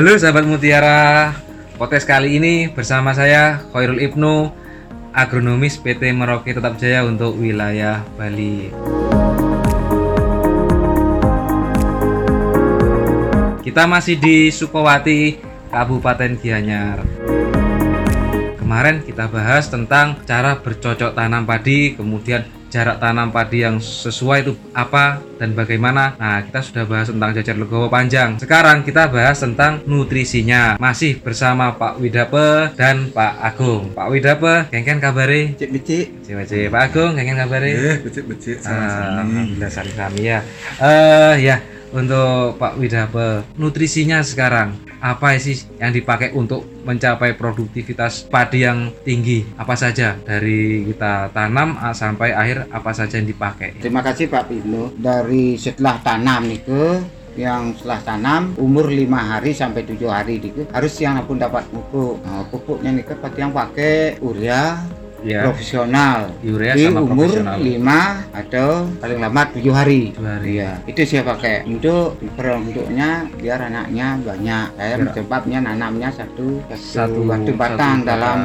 Halo sahabat Mutiara, podcast kali ini bersama saya Khairul Ibnu, agronomis PT Merauke Tetap Jaya untuk wilayah Bali. Kita masih di Sukowati, Kabupaten Gianyar. Kemarin kita bahas tentang cara bercocok tanam padi, kemudian jarak tanam padi yang sesuai itu apa dan bagaimana. Nah, kita sudah bahas tentang jajar legowo panjang. Sekarang kita bahas tentang nutrisinya. Masih bersama Pak Widape dan Pak Agung. Pak Widape, kengken kabari? Cek becik. Cek Pak Agung, kengken kabari? Eh, becik becik sama Ah, sini. Alhamdulillah saling kami ya. Eh ya untuk Pak Widape nutrisinya sekarang apa sih yang dipakai untuk mencapai produktivitas padi yang tinggi apa saja dari kita tanam sampai akhir apa saja yang dipakai Terima kasih Pak Pino. Dari setelah tanam nih ke yang setelah tanam umur lima hari sampai tujuh hari nih harus yang pun dapat pupuk. Nah, pupuknya nih ke yang pakai urea ya profesional. urea di sama umur profesional 5 atau paling lama 7 hari. Tujuh hari. Iya, itu saya pakai untuk produknya biar anaknya banyak. Saya Biar- sebabnya nanamnya satu satu, Satu- batang satu dalam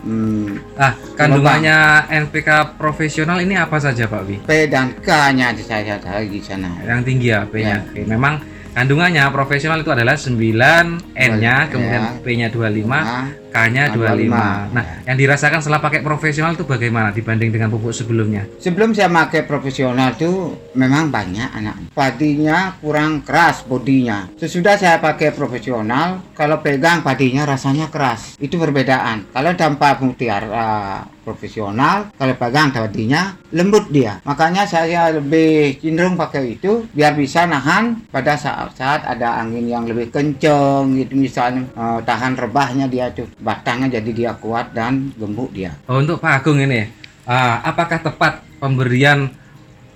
hmm, ah kandungannya NPK profesional ini apa saja Pak Wi P dan K-nya di saya ada di sana. yang tinggi ya P-nya Ya. Oke, memang kandungannya profesional itu adalah 9 N-nya Ya. kemudian P-nya 25 Nah, K-nya 25. 25. Nah, yang dirasakan setelah pakai profesional itu bagaimana dibanding dengan pupuk sebelumnya? sebelum saya pakai profesional tuh memang banyak anak. Padinya kurang keras bodinya. Sesudah saya pakai profesional, kalau pegang padinya rasanya keras. Itu perbedaan. Kalau dampak mutiara profesional, kalau pegang padinya lembut dia. Makanya saya lebih cenderung pakai itu biar bisa nahan pada saat-saat ada angin yang lebih kenceng gitu misalnya eh, tahan rebahnya dia tuh batangnya jadi dia kuat dan gembuk dia. Oh, untuk Pak Agung ini, ah, apakah tepat pemberian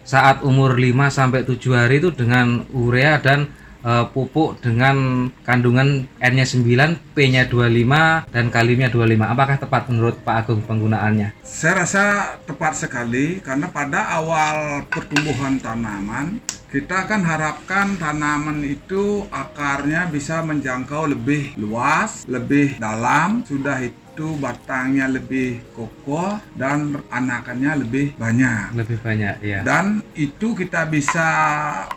saat umur 5 sampai 7 hari itu dengan urea dan eh, pupuk dengan kandungan N-nya 9, P-nya 25 dan kaliumnya 25. Apakah tepat menurut Pak Agung penggunaannya? Saya rasa tepat sekali karena pada awal pertumbuhan tanaman kita kan harapkan tanaman itu akarnya bisa menjangkau lebih luas, lebih dalam, sudah itu batangnya lebih kokoh dan anakannya lebih banyak. Lebih banyak, ya. Dan itu kita bisa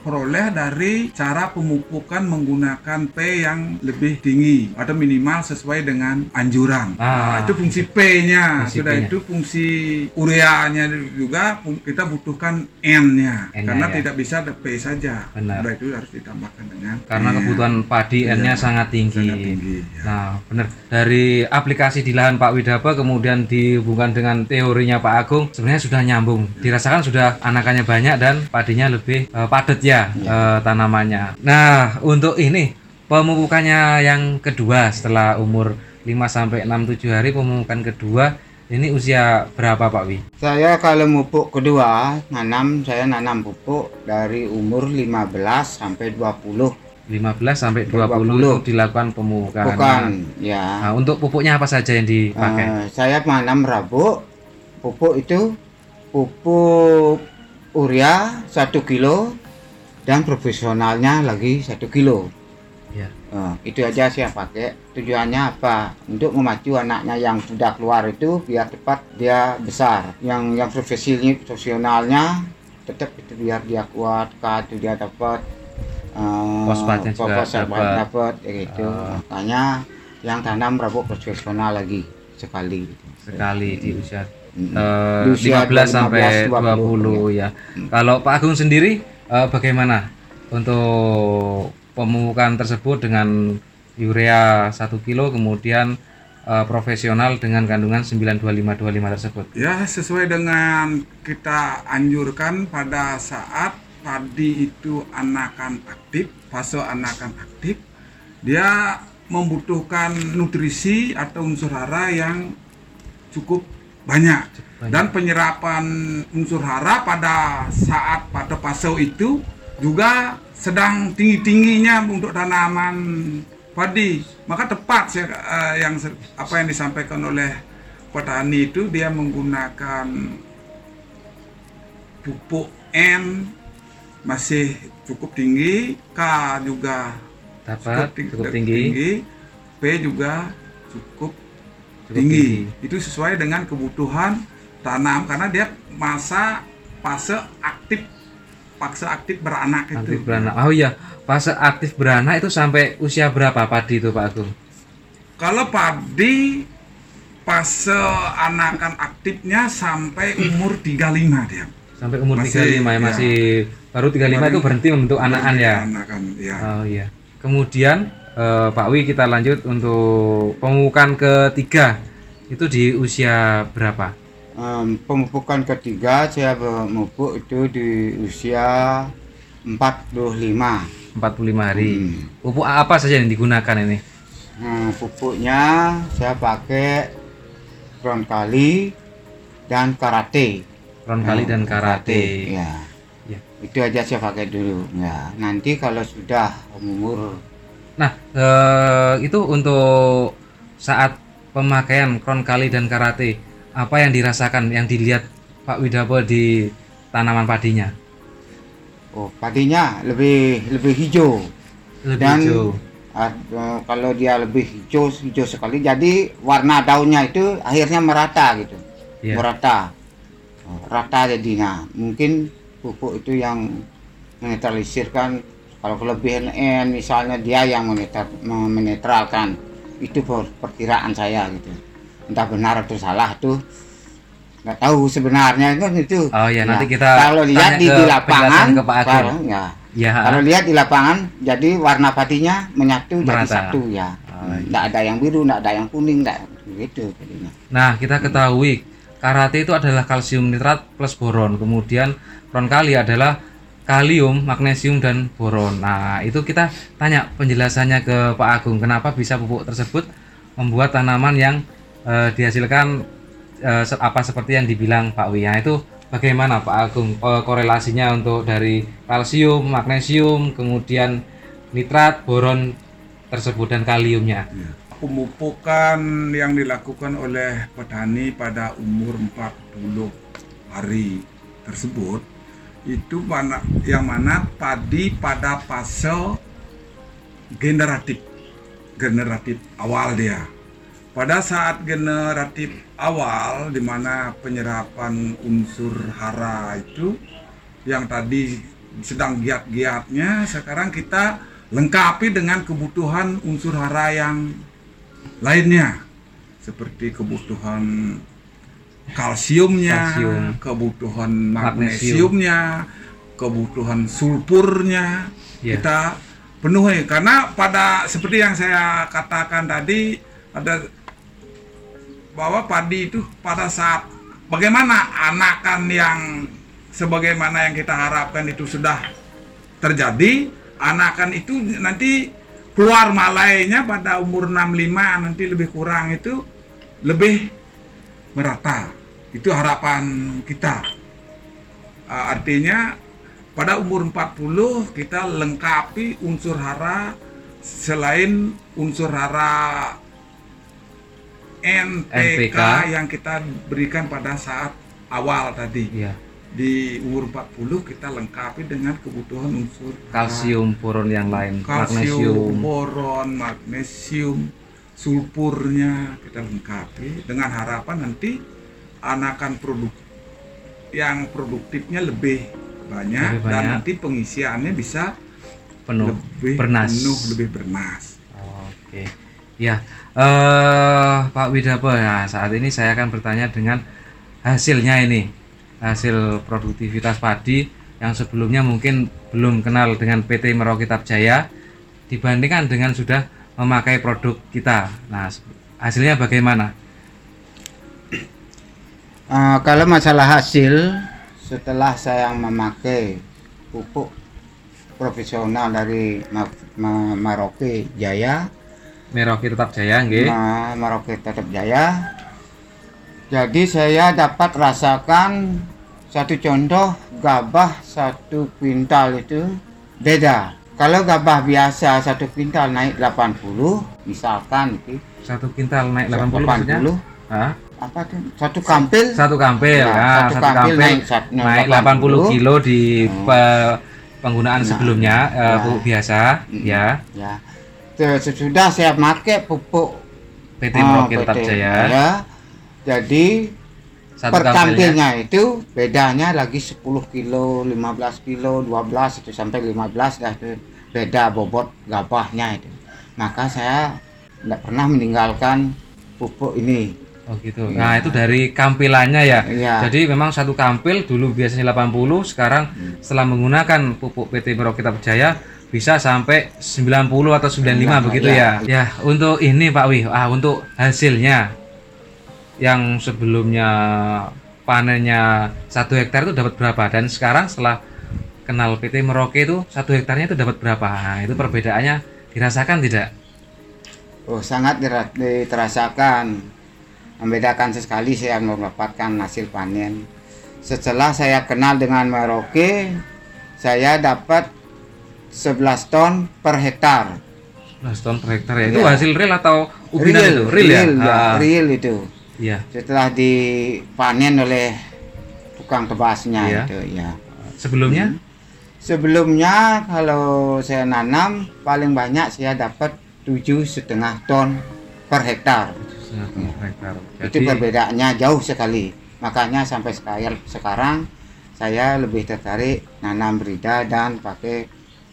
peroleh dari cara pemupukan menggunakan P yang lebih tinggi atau minimal sesuai dengan anjuran. Ah. Nah, itu fungsi P-nya. Sudah P-nya. itu fungsi ureanya juga kita butuhkan N-nya. N-nya, Karena ya. tidak bisa ada P saja. Benar. Sudah itu harus ditambahkan dengan Karena N. kebutuhan padi Iya, N-nya sangat tinggi. sangat tinggi, ya. Nah, benar. Dari aplikasi di lahan Pak Widapa kemudian dihubungkan dengan teorinya Pak Agung, sebenarnya sudah nyambung. Dirasakan sudah anakannya banyak dan padinya lebih eh, padat ya eh, tanamannya. Nah, untuk ini pemupukannya yang kedua setelah umur 5 sampai 6 7 hari pemupukan kedua ini usia berapa Pak Wi? Saya kalau pupuk kedua, nanam saya nanam pupuk dari umur 15 sampai 20. 15 sampai 20, 20. itu dilakukan pemupukan. Bukan, Nah, ya. nah, untuk pupuknya apa saja yang dipakai? Eh, saya menanam rabuk. Pupuk itu pupuk urea 1 kilo dan profesionalnya lagi 1 kilo. Ya. Eh, itu aja saya pakai. Tujuannya apa? Untuk memacu anaknya yang sudah keluar itu biar cepat dia besar. Yang yang profesionalnya, profesionalnya tetap itu biar dia kuat, itu dia dapat eh, Fosfatnya juga dapat. dapat ya gitu. Ah. Makanya yang tanam rabuk profesional lagi sekali gitu. sekali di usia Mm. eh, Di usia 15 sampai 15, 20 ya. Kalau Pak Agung sendiri eh, bagaimana untuk pemupukan tersebut dengan urea 1 kilo kemudian eh, profesional dengan kandungan 92525 tersebut. Ya, sesuai dengan kita anjurkan pada saat padi itu anakan aktif, fase anakan aktif, dia membutuhkan nutrisi atau unsur hara yang cukup banyak. banyak. Dan penyerapan unsur hara pada saat pada fase itu juga sedang tinggi-tingginya untuk tanaman padi. Maka tepat saya, eh, yang apa yang disampaikan oleh petani itu dia menggunakan pupuk N masih cukup tinggi, K juga dapat ting- cukup tinggi, P juga cukup, cukup tinggi. Itu sesuai dengan kebutuhan tanam karena dia masa fase aktif fase aktif beranak itu. Aktif beranak. Oh iya, fase aktif beranak itu sampai usia berapa padi itu Pak Agung? Kalau padi fase anakan aktifnya sampai umur 35 dia. Sampai umur Masih, 35 ya, ya. masih baru 35 itu Baru- berhenti membentuk anakan ya. Anakan ya. Oh iya. Kemudian eh, Pak Wi kita lanjut untuk pemupukan ketiga itu di usia berapa? Em, pemupukan ketiga saya memupuk itu di usia 45. 45 hari. Hmm. Pupuk apa saja yang digunakan ini? Nah, pupuknya saya pakai kron kali dan karate. Ron kali Nah, dan karate. Ya. Ya. Itu aja saya pakai dulu. Ya, nanti kalau sudah umur Nah, eh, itu untuk saat pemakaian kron kali dan karate, apa yang dirasakan, yang dilihat Pak Widapo di tanaman padinya? oh padinya lebih lebih hijau. Lebih Dan- hijau. Eh, kalau dia lebih hijau hijau sekali jadi warna daunnya itu akhirnya merata gitu. Iya. Merata. Rata jadinya. Mungkin pupuk itu yang menetralisirkan kalau kelebihan N misalnya dia yang menetra- menetralkan itu per- perkiraan saya gitu entah benar atau salah tuh nggak tahu sebenarnya kan itu Oh ya, nanti Ya, kita kalau lihat di, di lapangan ke Pak kalau ya Ya. kalau lihat di lapangan jadi warna padinya menyatu jadi Merata. satu ya Oh, iya. nggak ada yang biru nggak ada yang kuning nggak gitu jadinya Nah, kita ketahui karate itu adalah kalsium nitrat plus boron. Kemudian ronkali adalah kalium, magnesium dan boron. Nah, itu kita tanya penjelasannya ke Pak Agung. Kenapa bisa pupuk tersebut membuat tanaman yang eh, dihasilkan se- apa seperti yang dibilang Pak Wi. Nah, itu bagaimana Pak Agung eh, korelasinya untuk dari kalsium, magnesium, kemudian nitrat, boron tersebut dan kaliumnya. Pemupukan yang dilakukan oleh petani pada umur 40 hari tersebut itu mana yang mana padi pada fase generatif generatif awal dia. Pada saat generatif awal di mana penyerapan unsur hara itu yang tadi sedang giat-giatnya sekarang kita lengkapi dengan kebutuhan unsur hara yang lainnya seperti kebutuhan kalsiumnya, Kalsium. kebutuhan Magnesium. magnesiumnya, kebutuhan sulfurnya Ya. kita penuhi karena pada seperti yang saya katakan tadi ada bahwa padi itu pada saat bagaimana anakan yang sebagaimana yang kita harapkan itu sudah terjadi anakan itu nanti keluar malainya pada umur 65 nanti lebih kurang itu lebih merata itu harapan kita Uh, artinya pada umur 40 kita lengkapi unsur hara selain unsur hara NPK, NPK. yang kita berikan pada saat awal tadi Iya. Di umur 40 kita lengkapi dengan kebutuhan unsur. Kalsium, boron yang lain, kalsium, magnesium. boron, magnesium, sulfurnya kita lengkapi dengan harapan nanti anakan produk yang produktifnya lebih banyak, Lebih dan banyak. nanti pengisiannya bisa penuh lebih bernas. penuh, lebih bernas. Oke. Ya, eh Pak Widapo ya, saat ini saya akan bertanya dengan hasilnya ini. Hasil produktivitas padi yang sebelumnya mungkin belum kenal dengan PT Merokitab Jaya dibandingkan dengan sudah memakai produk kita. Nah, hasilnya bagaimana? Eh, kalau masalah hasil setelah saya memakai pupuk profesional dari Ma- Ma- Maroke Jaya Merokitab Jaya nggih. Maroke Tetap Jaya jadi saya dapat rasakan satu contoh gabah satu kuintal itu beda kalau gabah biasa satu kuintal naik 80 misalkan itu Satu kintal naik 80 maksudnya? 80 Hah? apa tuh satu kampil Satu kampil, Ya, ya, satu satu, kampil kampil, naik sat- naik 80 80 kilo di Hmm. pe- penggunaan Nah, sebelumnya eh, ya. pupuk biasa, Mm-mm. ya. ya Sesudah saya pakai pupuk PT ah, Merauke Tetap Jaya. ya. Jadi Satu per kampilnya. kampilnya itu bedanya lagi 10 kilo, 15 kilo, 12 itu sampai 15 dah itu beda bobot gabahnya itu. Maka saya tidak pernah meninggalkan pupuk ini. Oh gitu. Nah, itu dari kampilannya ya. Iya. Jadi memang satu kampil dulu biasanya 80, sekarang Hmm. setelah menggunakan pupuk PT Merauke Tetap Jaya bisa sampai 90 atau 95 begitu ya. iya. Ya, untuk ini Pak Wih, ah untuk hasilnya yang sebelumnya panennya satu hektar itu dapat berapa dan sekarang setelah kenal PT Merauke itu satu hektarnya itu dapat berapa? Nah, itu perbedaannya dirasakan tidak? Oh, sangat diterasakan. Membedakan sekali saya mendapatkan hasil panen. Setelah saya kenal dengan Merauke, saya dapat 11 ton per hektar. 11 ton per hektar ya. Itu Iya. hasil real atau ubinan itu? Real, real, ya? ya, Ah, real itu. Iya. Setelah dipanen oleh tukang tebasnya Iya. itu, ya. Sebelumnya Sebelumnya kalau saya nanam paling banyak saya dapat tujuh setengah ton per hektar. setengah ton per hektar. itu perbedaannya jauh sekali makanya sampai sekarang sekarang saya lebih tertarik nanam berida dan pakai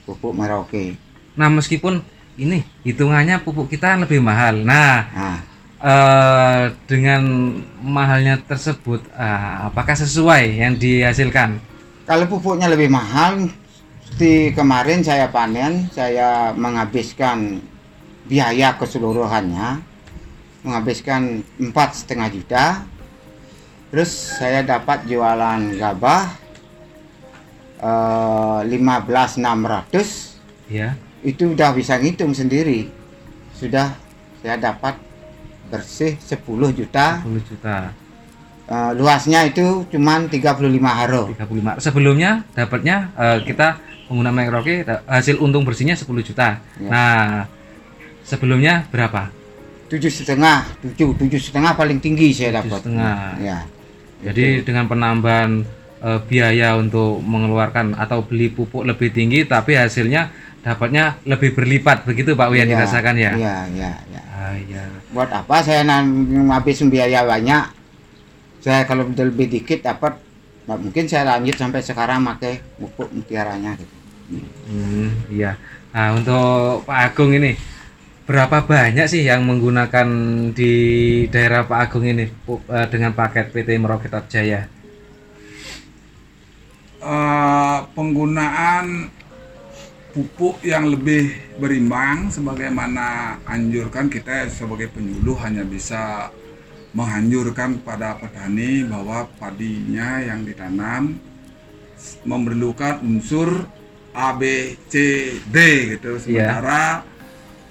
pupuk Merauke nah meskipun ini hitungannya pupuk kita lebih mahal. Nah, nah eh, dengan mahalnya tersebut ah, apakah sesuai yang dihasilkan? kalau pupuknya lebih mahal di kemarin saya panen saya menghabiskan biaya keseluruhannya menghabiskan empat setengah juta terus saya dapat jualan gabah eh, 15.600 Ya. itu udah bisa ngitung sendiri sudah saya dapat bersih 10 juta 10 juta. Eh, luasnya itu cuman 35 haro 35. Sebelumnya dapatnya eh, kita Merauke da- hasil untung bersihnya 10 juta. Ya. Nah, sebelumnya berapa? tujuh setengah tujuh tujuh setengah paling tinggi saya dapat setengah. ya Jadi dengan penambahan eh, biaya untuk mengeluarkan atau beli pupuk lebih tinggi tapi hasilnya dapatnya lebih berlipat begitu Pak Wian Ya, dirasakan ya? ya ya ya Ah, iya. buat apa saya habis biaya banyak saya kalau lebih dikit dapat nah, mungkin saya lanjut sampai sekarang pakai pupuk mutiaranya gitu. Hmm, iya. Nah, untuk Pak Agung ini berapa banyak sih yang menggunakan di daerah Pak Agung ini eh, dengan paket PT Merauke Tetap Jaya? Eh, penggunaan pupuk yang lebih berimbang sebagaimana anjurkan kita sebagai penyuluh hanya bisa menghanjurkan pada petani bahwa padinya yang ditanam memerlukan unsur A, B, C, D gitu. Sementara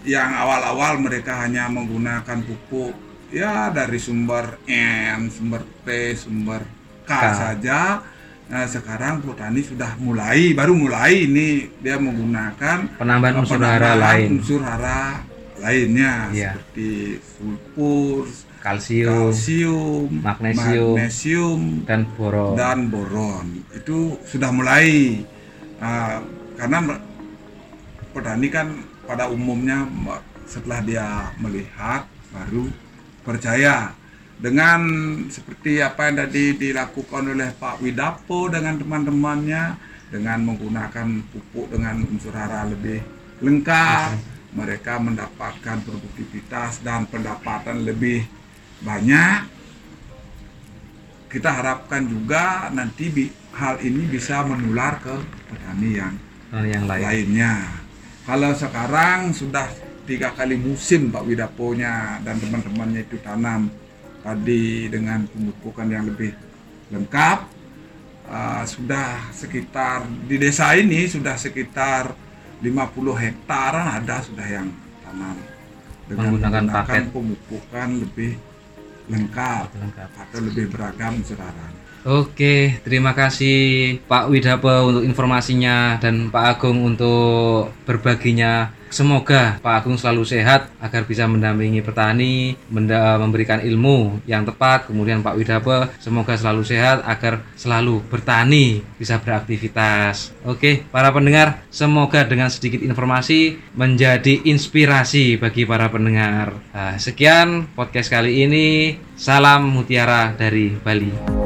yang awal-awal mereka hanya menggunakan pupuk ya dari sumber N, sumber P, sumber K, K. saja. Nah, sekarang petani sudah mulai, baru mulai ini dia menggunakan Penambahan unsur hara lain, unsur hara lainnya Iya. seperti sulfur, kalsium kalsium, magnesium, magnesium, dan boron. dan boron itu sudah mulai Nah, karena petani kan pada umumnya setelah dia melihat baru percaya dengan seperti apa yang tadi dilakukan oleh Pak Widapo dengan teman-temannya dengan menggunakan pupuk dengan unsur hara lebih lengkap mereka mendapatkan produktivitas dan pendapatan lebih banyak kita harapkan juga nanti bi- hal ini bisa menular ke petani yang Eh, yang lain. lainnya. Kalau sekarang sudah tiga kali musim Pak Widaponya dan teman-temannya itu tanam padi dengan pemupukan yang lebih lengkap, uh, sudah sekitar di desa ini sudah sekitar 50 hektaran ada sudah yang tanam dengan Menggunakan paket. pemupukan lebih lengkap Lengkap. atau lebih beragam hara. Oke, terima kasih Pak Widape untuk informasinya dan Pak Agung untuk berbaginya. Semoga Pak Agung selalu sehat agar bisa mendampingi petani, menda- memberikan ilmu yang tepat. Kemudian Pak Widape semoga selalu sehat agar selalu bertani, bisa beraktivitas. Oke, para pendengar, semoga dengan sedikit informasi menjadi inspirasi bagi para pendengar. Nah, sekian podcast kali ini. Salam mutiara dari Bali.